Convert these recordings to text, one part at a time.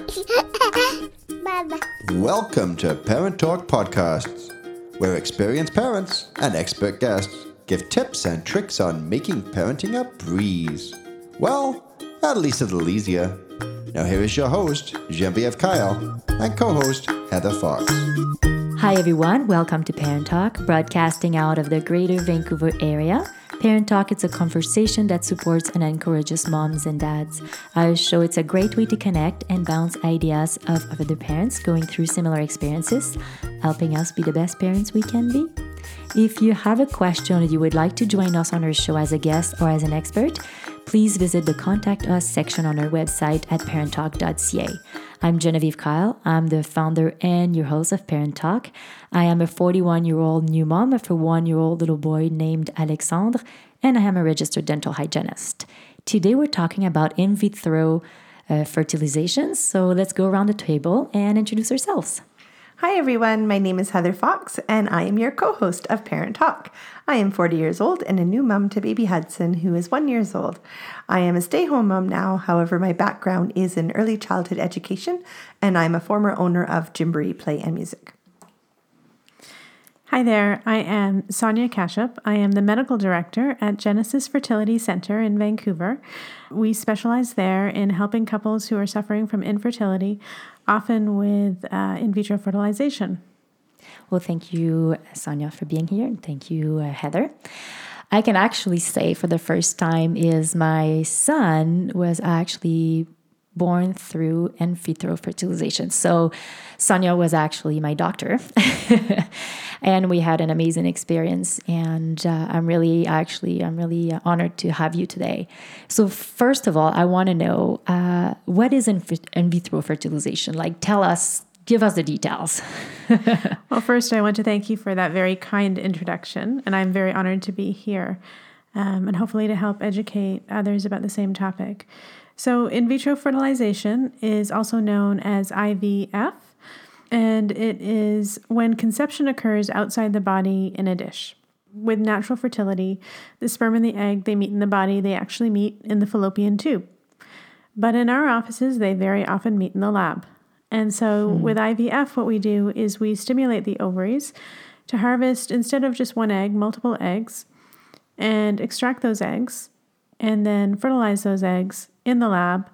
Welcome to Parent Talk Podcasts, where experienced parents and expert guests give tips and tricks on making parenting a breeze. Well, at least a little easier. Now, here is your host, Genevieve Kyle, and co host, Heather Fox. Hi, everyone. Welcome to Parent Talk, broadcasting out of the greater Vancouver area. Parent Talk is a conversation that supports and encourages moms and dads. Our show it's a great way to connect and bounce ideas of other parents going through similar experiences, helping us be the best parents we can be. If you have a question or you would like to join us on our show as a guest or as an expert, please visit the Contact Us section on our website at parenttalk.ca. I'm Genevieve Kyle. I'm the founder and your host of Parent Talk. I am a 41 year old new mom of a one year old little boy named Alexandre, and I am a registered dental hygienist. Today we're talking about in vitro uh, fertilization. So let's go around the table and introduce ourselves. Hi, everyone. My name is Heather Fox, and I am your co host of Parent Talk. I am 40 years old and a new mom to baby Hudson, who is one years old. I am a stay home mom now. However, my background is in early childhood education, and I'm a former owner of Gymboree Play and Music. Hi there, I am Sonia Kashyap. I am the medical director at Genesis Fertility Center in Vancouver. We specialize there in helping couples who are suffering from infertility, often with uh, in vitro fertilization. Well, thank you, Sonia, for being here, and thank you, uh, Heather. I can actually say for the first time is my son was actually born through in vitro fertilization. So Sonia was actually my doctor. and we had an amazing experience. And uh, I'm really, actually, I'm really honored to have you today. So, first of all, I want to know uh, what is in, in vitro fertilization? Like, tell us give us the details. well, first, I want to thank you for that very kind introduction, and I'm very honored to be here um, and hopefully to help educate others about the same topic. So, in vitro fertilization is also known as IVF, and it is when conception occurs outside the body in a dish. With natural fertility, the sperm and the egg they meet in the body, they actually meet in the fallopian tube. But in our offices, they very often meet in the lab. And so hmm. with IVF, what we do is we stimulate the ovaries to harvest, instead of just one egg, multiple eggs, and extract those eggs, and then fertilize those eggs in the lab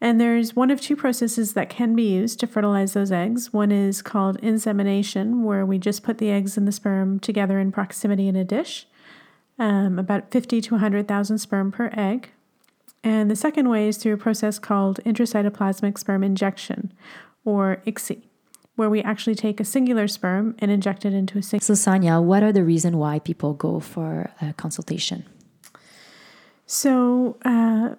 and there's one of two processes that can be used to fertilize those eggs. One is called insemination, where we just put the eggs and the sperm together in proximity in a dish, um, about 50 to 100,000 sperm per egg. And the second way is through a process called intracytoplasmic sperm injection, or ICSI, where we actually take a singular sperm and inject it into a single. So, Sonia, what are the reasons why people go for a consultation? So, uh,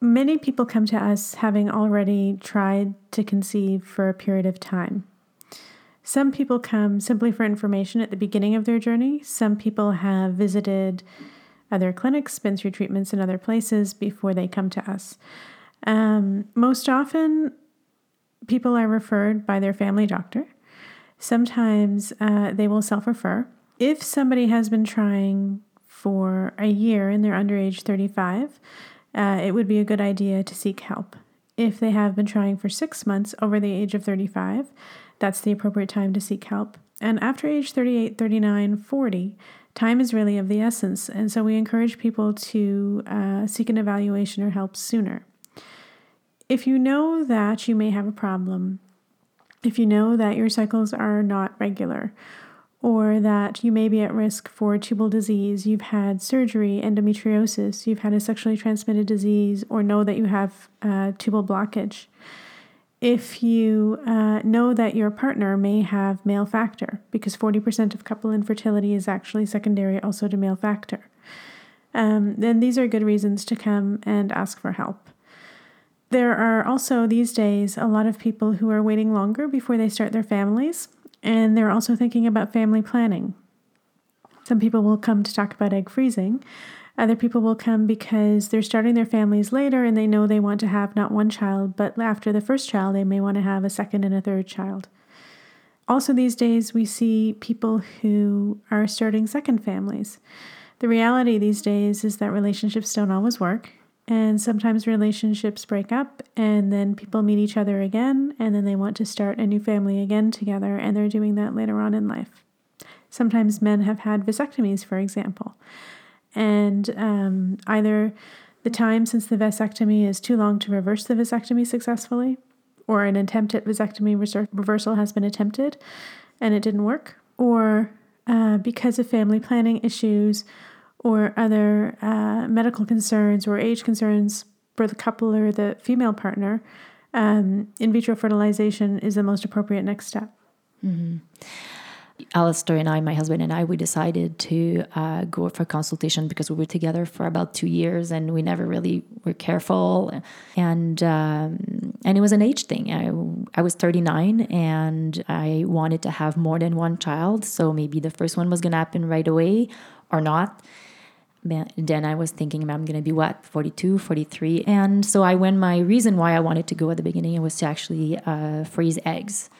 Many people come to us having already tried to conceive for a period of time. Some people come simply for information at the beginning of their journey. Some people have visited other clinics, been through treatments in other places before they come to us. Um, most often, people are referred by their family doctor. Sometimes uh, they will self refer. If somebody has been trying for a year and they're under age 35, uh, it would be a good idea to seek help. If they have been trying for six months over the age of 35, that's the appropriate time to seek help. And after age 38, 39, 40, time is really of the essence. And so we encourage people to uh, seek an evaluation or help sooner. If you know that you may have a problem, if you know that your cycles are not regular, or that you may be at risk for tubal disease, you've had surgery, endometriosis, you've had a sexually transmitted disease, or know that you have uh, tubal blockage. If you uh, know that your partner may have male factor, because 40% of couple infertility is actually secondary also to male factor, um, then these are good reasons to come and ask for help. There are also these days a lot of people who are waiting longer before they start their families and they're also thinking about family planning. Some people will come to talk about egg freezing. Other people will come because they're starting their families later and they know they want to have not one child, but after the first child, they may want to have a second and a third child. Also, these days, we see people who are starting second families. The reality these days is that relationships don't always work, And sometimes relationships break up, and then people meet each other again, and then they want to start a new family again together, and they're doing that later on in life. Sometimes men have had vasectomies, for example, and um, either the time since the vasectomy is too long to reverse the vasectomy successfully, or an attempt at vasectomy reversal has been attempted and it didn't work, or uh, because of family planning issues or other uh, medical concerns or age concerns for the couple or the female partner, um, in vitro fertilization is the most appropriate next step. Mm-hmm. Alistair and I, my husband and I, we decided to uh, go for consultation because we were together for about two years and we never really were careful. And um, and it was an age thing. I, I was 39 and I wanted to have more than one child. So maybe the first one was going to happen right away or not then I was thinking I'm going to be what 42 43 and so I went my reason why I wanted to go at the beginning was to actually uh, freeze eggs.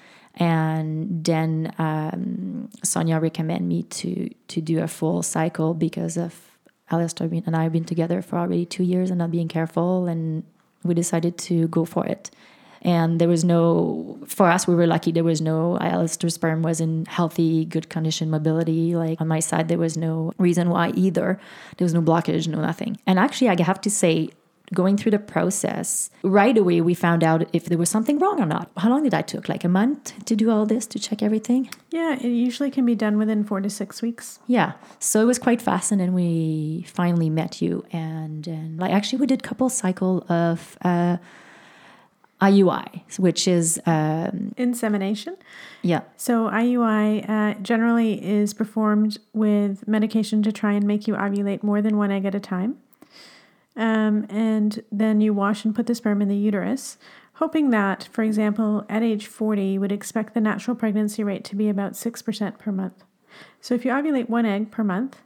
And then um, Sonia recommended me to to do a full cycle because of Alistair and I have been together for already two years and not being careful and we decided to go for it and there was no for us we were lucky. There was no Alistair sperm was in healthy good condition mobility. Like on my side there was no reason why either. There was no blockage no nothing. And actually I have to say going through the process right away we found out if there was something wrong or not. How long did that took? Like a month to do all this to check everything? Yeah it usually can be done within four to six weeks. Yeah. So it was quite fast and then we finally met you and, and like actually we did a couple cycle of uh, IUI, which is um, insemination. Yeah. So IUI uh, generally is performed with medication to try and make you ovulate more than one egg at a time. Um, and then you wash and put the sperm in the uterus, hoping that, for example, at age 40, you would expect the natural pregnancy rate to be about 6% per month. So if you ovulate one egg per month,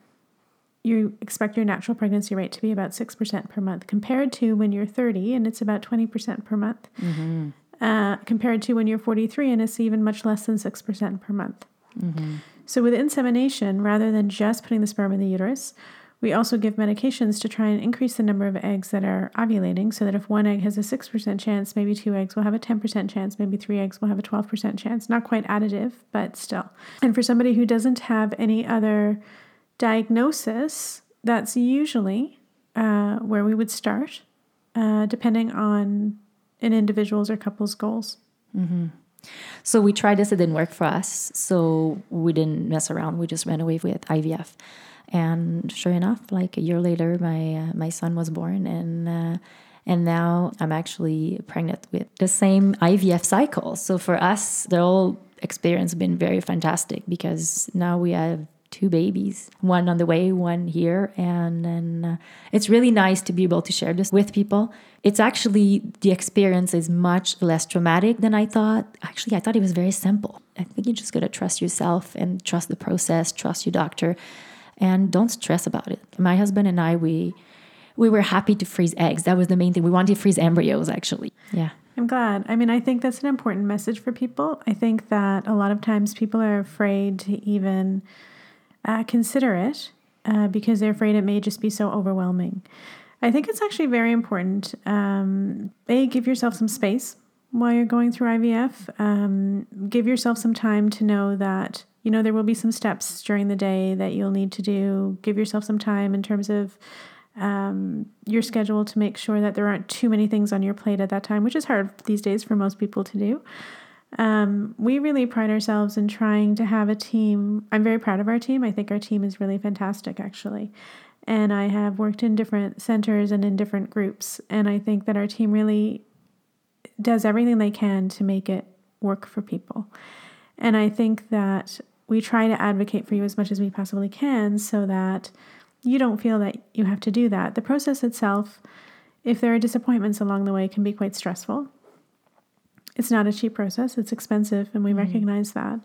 you expect your natural pregnancy rate to be about 6% per month compared to when you're 30 and it's about 20% per month mm-hmm. uh, compared to when you're 43 and it's even much less than 6% per month mm-hmm. so with insemination rather than just putting the sperm in the uterus we also give medications to try and increase the number of eggs that are ovulating so that if one egg has a 6% chance maybe two eggs will have a 10% chance maybe three eggs will have a 12% chance not quite additive but still and for somebody who doesn't have any other diagnosis, that's usually uh, where we would start, uh, depending on an individual's or couple's goals. Mm-hmm. So we tried this, it didn't work for us. So we didn't mess around. We just ran away with IVF. And sure enough, like a year later, my uh, my son was born, and uh, and now I'm actually pregnant with the same IVF cycle. So for us, the whole experience has been very fantastic because now we have two babies, one on the way, one here. And then uh, it's really nice to be able to share this with people. It's actually, the experience is much less traumatic than I thought. Actually, I thought it was very simple. I think you just got to trust yourself and trust the process, trust your doctor, and don't stress about it. My husband and I, we, we were happy to freeze eggs. That was the main thing. We wanted to freeze embryos, actually. Yeah. I'm glad. I mean, I think that's an important message for people. I think that a lot of times people are afraid to even uh, consider it uh, because they're afraid it may just be so overwhelming. I think it's actually very important. Um, a, give yourself some space while you're going through IVF. Um, give yourself some time to know that you know there will be some steps during the day that you'll need to do. Give yourself some time in terms of um, your schedule to make sure that there aren't too many things on your plate at that time, which is hard these days for most people to do. Um, we really pride ourselves in trying to have a team. I'm very proud of our team. I think our team is really fantastic, actually. And I have worked in different centers and in different groups. And I think that our team really does everything they can to make it work for people. And I think that we try to advocate for you as much as we possibly can so that you don't feel that you have to do that. The process itself, if there are disappointments along the way, can be quite stressful it's not a cheap process, it's expensive, and we mm-hmm. recognize that.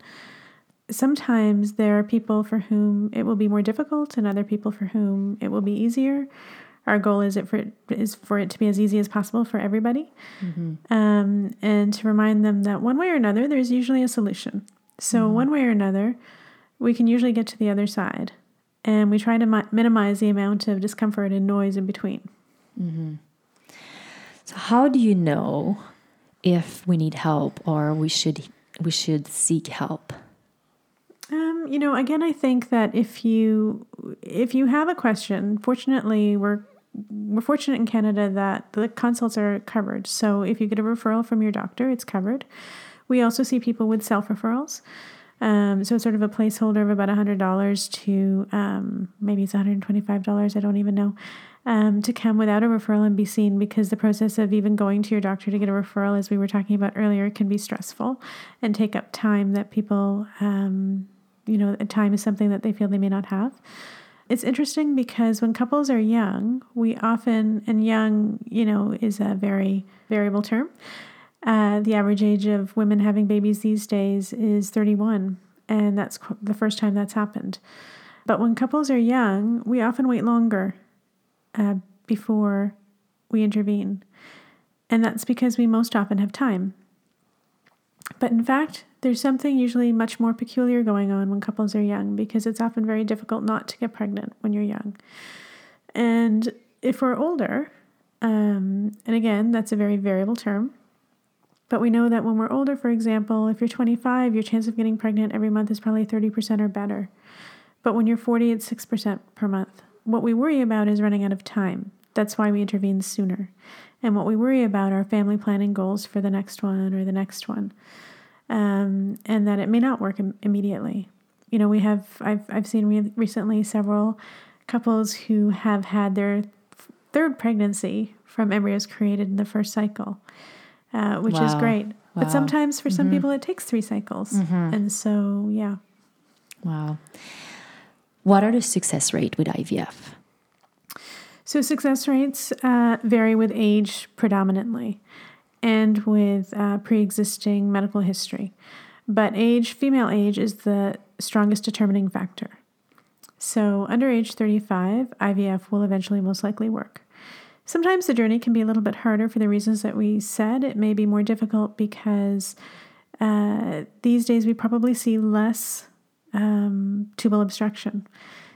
Sometimes there are people for whom it will be more difficult, and other people for whom it will be easier. Our goal is it for it, is for it to be as easy as possible for everybody, mm-hmm. um, and to remind them that one way or another, there's usually a solution. So mm-hmm. one way or another, we can usually get to the other side, and we try to mi- minimize the amount of discomfort and noise in between. Mm-hmm. So how do you know if we need help or we should we should seek help? Um, you know, again, I think that if you if you have a question, fortunately, we're we're fortunate in Canada that the consults are covered. So if you get a referral from your doctor, it's covered. We also see people with self referrals. Um, so sort of a placeholder of about $100 to um, maybe it's $125, I don't even know, um, to come without a referral and be seen because the process of even going to your doctor to get a referral, as we were talking about earlier, can be stressful and take up time that people, um, you know, time is something that they feel they may not have. It's interesting because when couples are young, we often, and young, you know, is a very variable term. Uh, the average age of women having babies these days is 31, and that's the first time that's happened. But when couples are young, we often wait longer uh, before we intervene. And that's because we most often have time. But in fact, there's something usually much more peculiar going on when couples are young because it's often very difficult not to get pregnant when you're young. And if we're older, um, and again, that's a very variable term, but we know that when we're older, for example, if you're 25, your chance of getting pregnant every month is probably 30% or better. But when you're 40, it's 6% per month. What we worry about is running out of time. That's why we intervene sooner. And what we worry about are family planning goals for the next one or the next one um, and that it may not work Im- immediately. You know, we have I've I've seen re- recently several couples who have had their third pregnancy from embryos created in the first cycle, uh, which wow. is great. Wow. But sometimes for some mm-hmm. people it takes three cycles, mm-hmm. and so yeah. Wow. What are the success rate with IVF? So success rates uh, vary with age predominantly and with uh, pre existing medical history. But age, female age, is the strongest determining factor. So, under age 35, IVF will eventually most likely work. Sometimes the journey can be a little bit harder for the reasons that we said. It may be more difficult because uh, these days we probably see less um, tubal obstruction.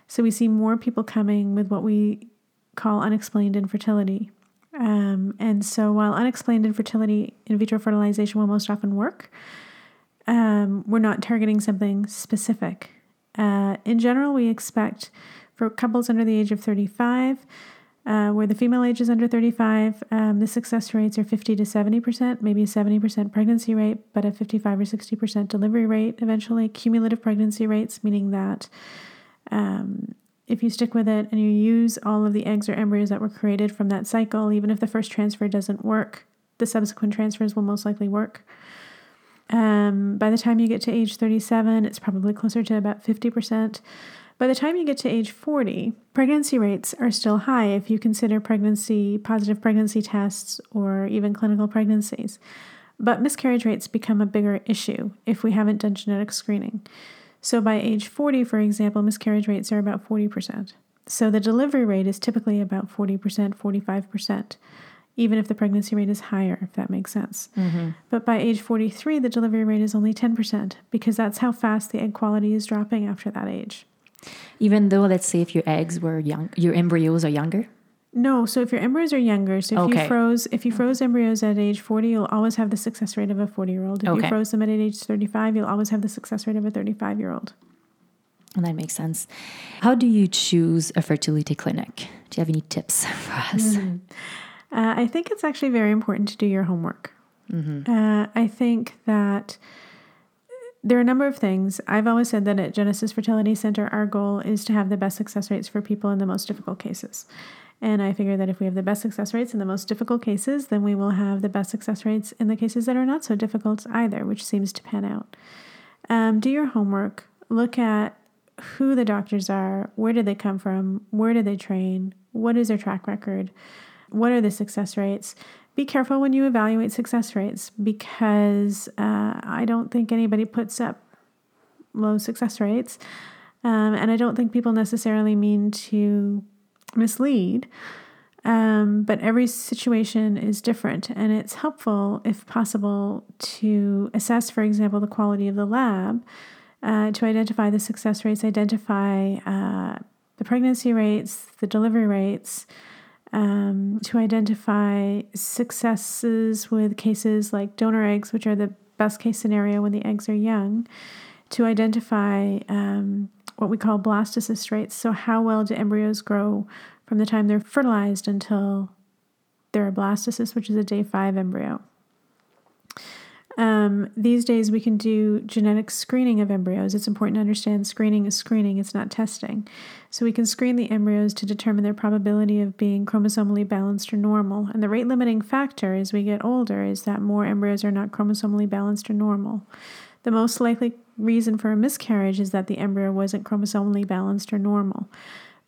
So we see more people coming with what we call unexplained infertility, um, and so, while unexplained infertility in vitro fertilization will most often work, um, we're not targeting something specific. Uh, in general, we expect for couples under the age of 35, uh, where the female age is under 35, um, the success rates are 50 to 70%, maybe a 70% pregnancy rate, but a 55 or 60% delivery rate eventually. Cumulative pregnancy rates, meaning that um, if you stick with it and you use all of the eggs or embryos that were created from that cycle, even if the first transfer doesn't work, the subsequent transfers will most likely work. Um, by the time you get to age 37, it's probably closer to about 50%. By the time you get to age 40, pregnancy rates are still high if you consider pregnancy, positive pregnancy tests, or even clinical pregnancies. But miscarriage rates become a bigger issue if we haven't done genetic screening. So by age 40, for example, miscarriage rates are about 40%. So the delivery rate is typically about 40%, 45%, even if the pregnancy rate is higher, if that makes sense. Mm-hmm. But by age 43, the delivery rate is only 10% because that's how fast the egg quality is dropping after that age. Even though, let's say, if your eggs were young, your embryos are younger? No, so if your embryos are younger, so if okay. you froze if you froze embryos at age 40, you'll always have the success rate of a 40-year-old. If okay. you froze them at age 35, you'll always have the success rate of a 35-year-old. And that makes sense. How do you choose a fertility clinic? Do you have any tips for us? Mm-hmm. Uh, I think it's actually very important to do your homework. Mm-hmm. Uh, I think that there are a number of things. I've always said that at Genesis Fertility Center, our goal is to have the best success rates for people in the most difficult cases. And I figure that if we have the best success rates in the most difficult cases, then we will have the best success rates in the cases that are not so difficult either, which seems to pan out. Um, do your homework. Look at who the doctors are, where did they come from, where did they train, what is their track record, what are the success rates. Be careful when you evaluate success rates because uh, I don't think anybody puts up low success rates. Um, and I don't think people necessarily mean to mislead. Um, but every situation is different, and it's helpful, if possible, to assess, for example, the quality of the lab, uh, to identify the success rates, identify uh, the pregnancy rates, the delivery rates, um, to identify successes with cases like donor eggs, which are the best case scenario when the eggs are young, to identify um, what we call blastocyst rates. So, how well do embryos grow from the time they're fertilized until they're a blastocyst, which is a day five embryo. Um, these days, we can do genetic screening of embryos. It's important to understand screening is screening, it's not testing. So, we can screen the embryos to determine their probability of being chromosomally balanced or normal. And the rate limiting factor as we get older is that more embryos are not chromosomally balanced or normal. The most likely reason for a miscarriage is that the embryo wasn't chromosomally balanced or normal.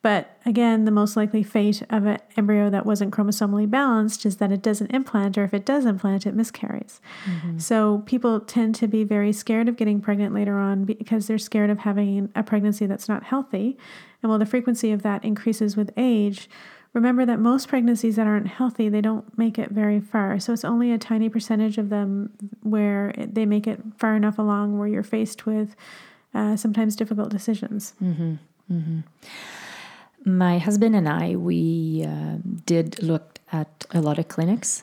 But again, the most likely fate of an embryo that wasn't chromosomally balanced is that it doesn't implant, or if it does implant, it miscarries. Mm-hmm. So people tend to be very scared of getting pregnant later on because they're scared of having a pregnancy that's not healthy. And while the frequency of that increases with age, remember that most pregnancies that aren't healthy, they don't make it very far. So it's only a tiny percentage of them where they make it far enough along where you're faced with uh, sometimes difficult decisions. Mm-hmm. Mm-hmm. My husband and I, we uh, did look at a lot of clinics,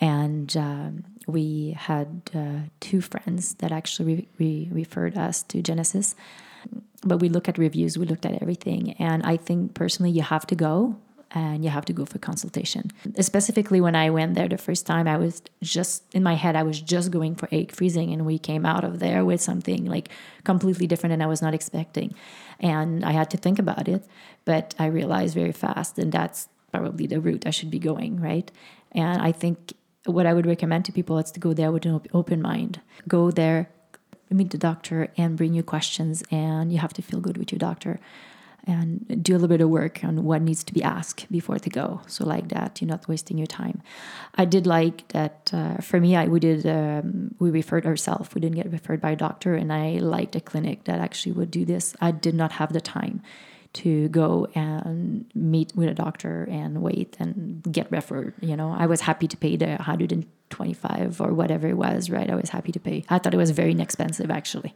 and uh, we had uh, two friends that actually re- referred us to Genesis. But we looked at reviews, we looked at everything, and I think personally, you have to go and you have to go for consultation. Specifically, when I went there the first time, I was just in my head, I was just going for egg freezing, and we came out of there with something like completely different, and I was not expecting. And I had to think about it, but I realized very fast, and that's probably the route I should be going, right? And I think what I would recommend to people is to go there with an open mind. Go there, meet the doctor, and bring you questions, and you have to feel good with your doctor and do a little bit of work on what needs to be asked before to go. So like that, you're not wasting your time. I did like that. Uh, for me, I we did um, we referred ourselves. We didn't get referred by a doctor, and I liked a clinic that actually would do this. I did not have the time to go and meet with a doctor and wait and get referred. You know, I was happy to pay the 125 or whatever it was. Right, I was happy to pay. I thought it was very inexpensive actually.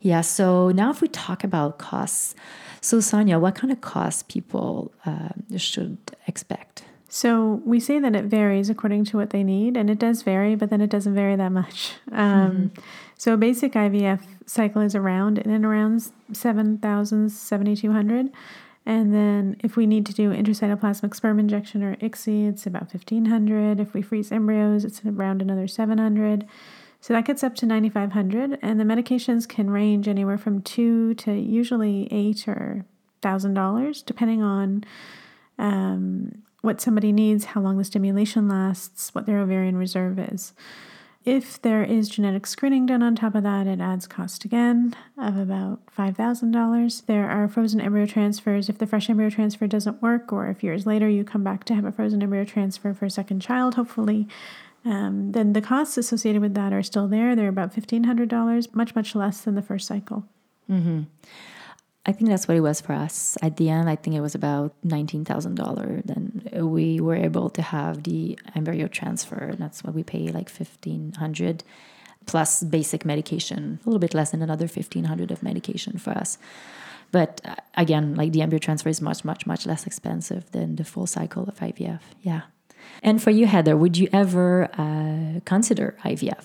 Yeah. So now, if we talk about costs, so, Sonia, what kind of costs people uh, should expect? So, we say that it varies according to what they need, and it does vary, but then it doesn't vary that much. Um, mm-hmm. So, basic IVF cycle is around in and around 7,000, 7,200. And then if we need to do intracytoplasmic sperm injection or ICSI, it's about 1500. If we freeze embryos, it's around another 700. So that gets up to 9500 and the medications can range anywhere from 2 to usually 8 or $1000 depending on um, what somebody needs, how long the stimulation lasts, what their ovarian reserve is. If there is genetic screening done on top of that, it adds cost again of about $5,000. There are frozen embryo transfers if the fresh embryo transfer doesn't work, or if years later you come back to have a frozen embryo transfer for a second child, hopefully um, then the costs associated with that are still there. They're about $1,500, much, much less than the first cycle. Mm-hmm. I think that's what it was for us. At the end, I think it was about $19,000. Then we were able to have the embryo transfer. That's what we pay, like 1500 plus basic medication, a little bit less than another 1500 of medication for us. But uh, again, like the embryo transfer is much, much, much less expensive than the full cycle of IVF. Yeah. And for you, Heather, would you ever uh, consider IVF?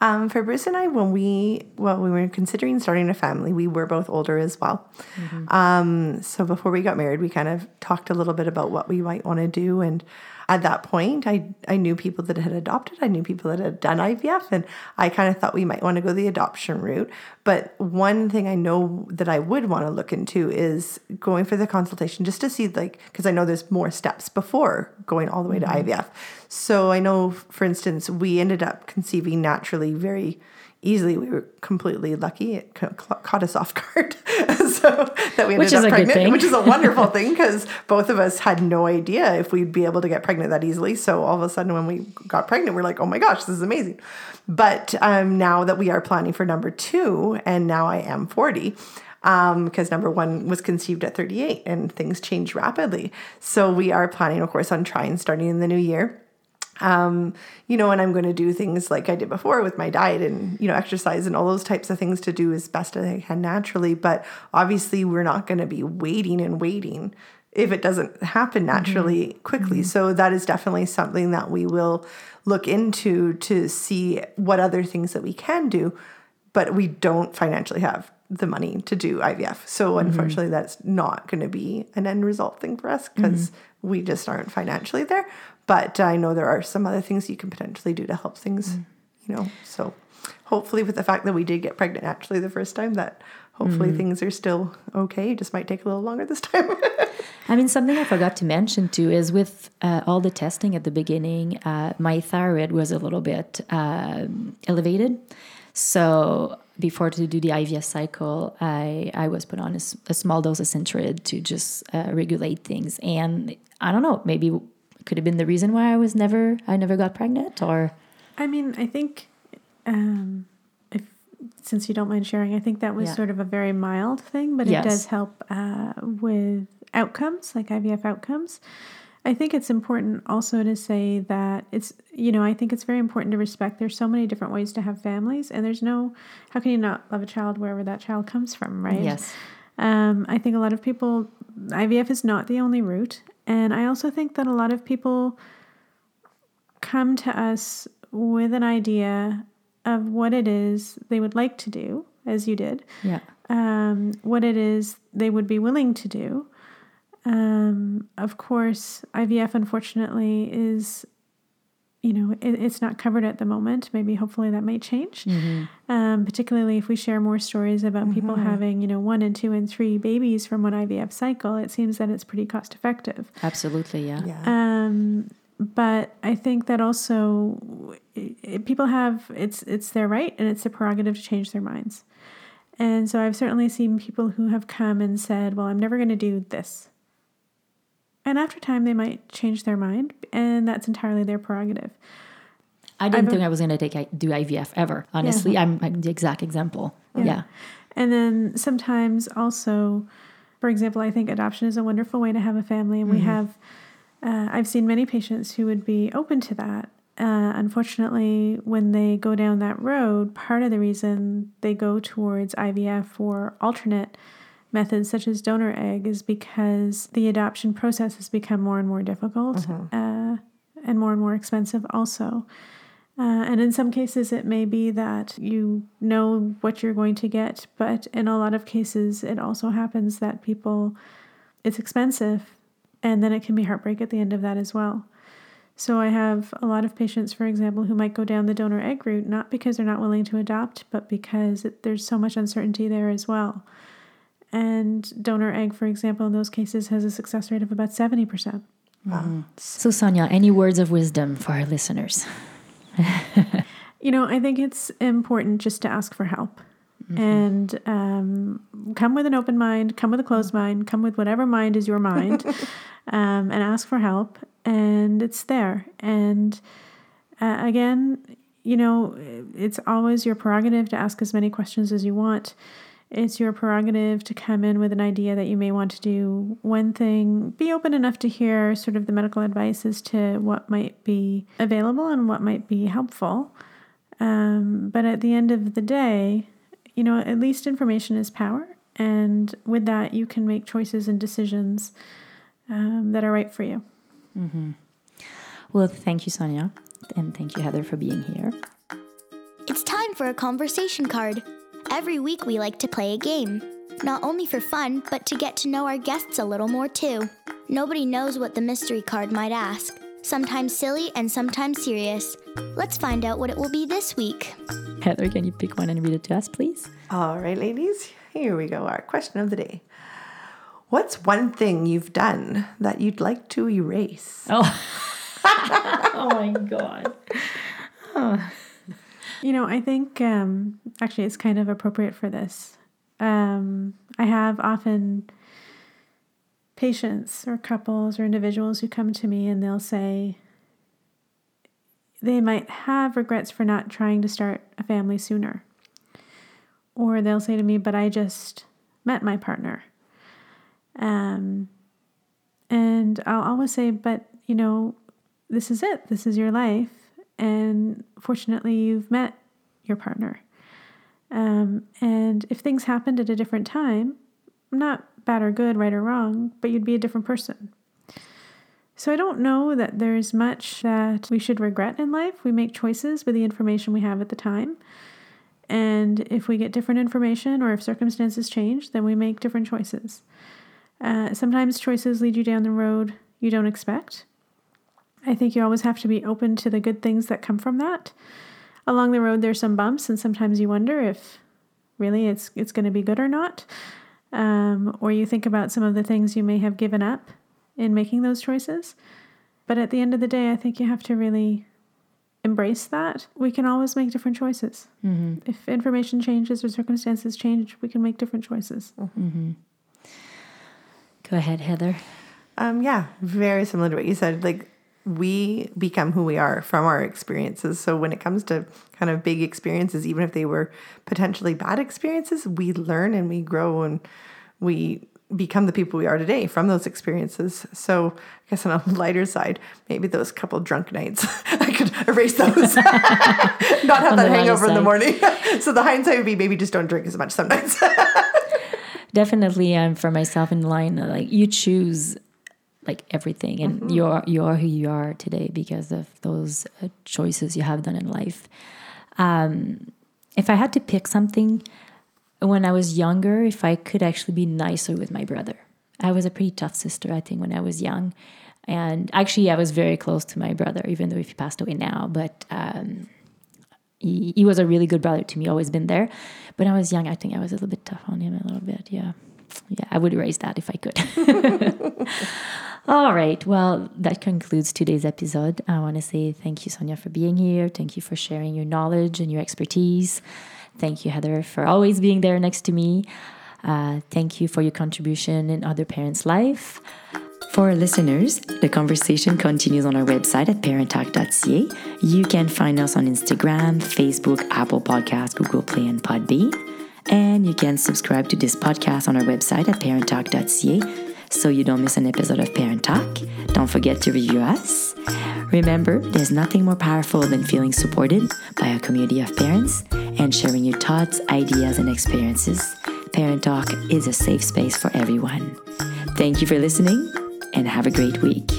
Um, for Bruce and I, when we well, we were considering starting a family, we were both older as well. Mm-hmm. Um, so before we got married, we kind of talked a little bit about what we might want to do, and at that point, I, I knew people that had adopted, I knew people that had done IVF, and I kind of thought we might want to go the adoption route. But one thing I know that I would want to look into is going for the consultation just to see, like, because I know there's more steps before going all the way mm-hmm. to IVF. So I know, for instance, we ended up conceiving naturally very easily. We were completely lucky. It caught us off guard, so that we ended up pregnant, which is a wonderful thing because both of us had no idea if we'd be able to get pregnant that easily. So all of a sudden, when we got pregnant, we're like, "Oh my gosh, this is amazing!" But um, now that we are planning for number two, and now I am forty because um, number one was conceived at 38 and things change rapidly. So we are planning, of course, on trying starting in the new year. Um, you know, and I'm going to do things like I did before with my diet and, you know, exercise and all those types of things to do as best as I can naturally. But obviously, we're not going to be waiting and waiting if it doesn't happen naturally quickly. So that is definitely something that we will look into to see what other things that we can do, but we don't financially have the money to do IVF. So unfortunately that's not going to be an end result thing for us because we just aren't financially there. But I know there are some other things you can potentially do to help things, you know. So hopefully with the fact that we did get pregnant naturally the first time that hopefully things are still okay. It just might take a little longer this time. I mean, something I forgot to mention too is with uh, all the testing at the beginning, uh, my thyroid was a little bit um elevated. So before to do the IVF cycle, I, I was put on a small dose of Synthroid to just uh, regulate things. And I don't know, maybe it could have been the reason why I was never, I never got pregnant or. I mean, I think um, if since you don't mind sharing, I think that was Yeah. sort of a very mild thing, but Yes. it does help uh, with outcomes, like IVF outcomes. I think it's important also to say that it's, you know, I think it's very important to respect there's so many different ways to have families, and there's no, how can you not love a child wherever that child comes from, right? Yes. Um, I think a lot of people, IVF is not the only route. And I also think that a lot of people come to us with an idea of what it is they would like to do, as you did, Yeah. um, what it is they would be willing to do. Um, of course, IVF, unfortunately, is, you know, it, it's not covered at the moment. Maybe hopefully that might change. Um, particularly if we share more stories about people having, you know, one and two and three babies from one IVF cycle, it seems that it's pretty cost effective. Absolutely. Yeah. yeah. Um, but I think that also i i- people have it's it's their right and it's their prerogative to change their minds. And so I've certainly seen people who have come and said, "Well, I'm never going to do this." And after time, they might change their mind, and that's entirely their prerogative. I didn't I've- think I was going to take do IVF ever. Honestly, I'm, I'm the exact example. Yeah. And then sometimes also, for example, I think adoption is a wonderful way to have a family, and we have. Uh, I've seen many patients who would be open to that. Uh, unfortunately, when they go down that road, part of the reason they go towards IVF or alternate methods such as donor egg is because the adoption process has become more and more difficult uh, and more and more expensive, also. Uh, and in some cases, it may be that you know what you're going to get, but in a lot of cases, it also happens that people, it's expensive, and then it can be heartbreak at the end of that as well. So I have a lot of patients, for example, who might go down the donor egg route, not because they're not willing to adopt, but because it, there's so much uncertainty there as well. And donor egg, for example, in those cases has a success rate of about 70%. Wow! So, Sonia, any words of wisdom for our listeners? You know, I think it's important just to ask for help and um, come with an open mind, come with a closed mind, come with whatever mind is your mind, um, and ask for help. And it's there. And uh, again, you know, it's always your prerogative to ask as many questions as you want. It's your prerogative to come in with an idea that you may want to do one thing. Be open enough to hear sort of the medical advice as to what might be available and what might be helpful. Um, but at the end of the day, you know, at least information is power. And with that, you can make choices and decisions um, that are right for you. Mm-hmm. Well, thank you, Sonia. And thank you, Heather, for being here. It's time for a conversation card. Every week we like to play a game. Not only for fun, but to get to know our guests a little more too. Nobody knows what the mystery card might ask. Sometimes silly and sometimes serious. Let's find out what it will be this week. Heather, can you pick one and read it to us, please? All right, ladies, here we go. Our question of the day. What's one thing you've done that you'd like to erase? Oh, oh my God. Oh. You know, I think um, actually it's kind of appropriate for this. Um, I have often patients or couples or individuals who come to me and they'll say they might have regrets for not trying to start a family sooner. Or they'll say to me, but I just met my partner. Um, and I'll always say, but you know, this is it, this is your life. And fortunately, you've met your partner. Um, and if things happened at a different time, not bad or good, right or wrong, but you'd be a different person. So I don't know that there's much that we should regret in life. We make choices with the information we have at the time. And if we get different information or if circumstances change, then we make different choices. Uh, sometimes choices lead you down the road you don't expect. I think you always have to be open to the good things that come from that. Along the road, there's some bumps, and sometimes you wonder if really it's it's going to be good or not. Um, or you think about some of the things you may have given up in making those choices. But at the end of the day, I think you have to really embrace that. We can always make different choices. Mm-hmm. If information changes or circumstances change, we can make different choices. Mm-hmm. Go ahead, Heather. Um, yeah, very similar to what you said. Like we become who we are from our experiences. So when it comes to kind of big experiences, even if they were potentially bad experiences, we learn and we grow and we become the people we are today from those experiences. So I guess on a lighter side, maybe those couple drunk nights, I could erase those, not have that hangover in the morning. so the hindsight would be maybe just don't drink as much sometimes. Definitely, I'm um, for myself in line. Like you choose like everything and mm-hmm. you're you're who you are today because of those uh, choices you have done in life. Um, if i had to pick something when i was younger if i could actually be nicer with my brother. I was a pretty tough sister i think when i was young. And actually i was very close to my brother even though he passed away now but um, he, he was a really good brother to me always been there. But when i was young i think i was a little bit tough on him a little bit yeah. Yeah i would erase that if i could All right. Well, that concludes today's episode. I want to say thank you, Sonia, for being here. Thank you for sharing your knowledge and your expertise. Thank you, Heather, for always being there next to me. Uh, thank you for your contribution in other parents' life. For our listeners, the conversation continues on our website at parenttalk.ca. You can find us on Instagram, Facebook, Apple Podcasts, Google Play, and Podbean. And you can subscribe to this podcast on our website at parenttalk.ca so you don't miss an episode of Parent Talk. Don't forget to review us. Remember, there's nothing more powerful than feeling supported by a community of parents and sharing your thoughts, ideas, and experiences. Parent Talk is a safe space for everyone. Thank you for listening and have a great week.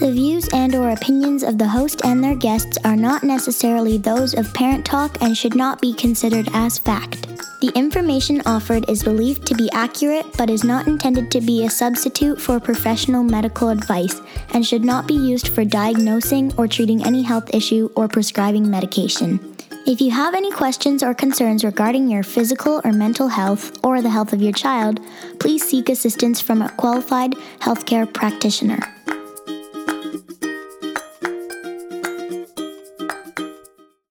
The views and or opinions of the host and their guests are not necessarily those of Parent Talk and should not be considered as fact. The information offered is believed to be accurate but is not intended to be a substitute for professional medical advice and should not be used for diagnosing or treating any health issue or prescribing medication. If you have any questions or concerns regarding your physical or mental health or the health of your child, please seek assistance from a qualified healthcare practitioner.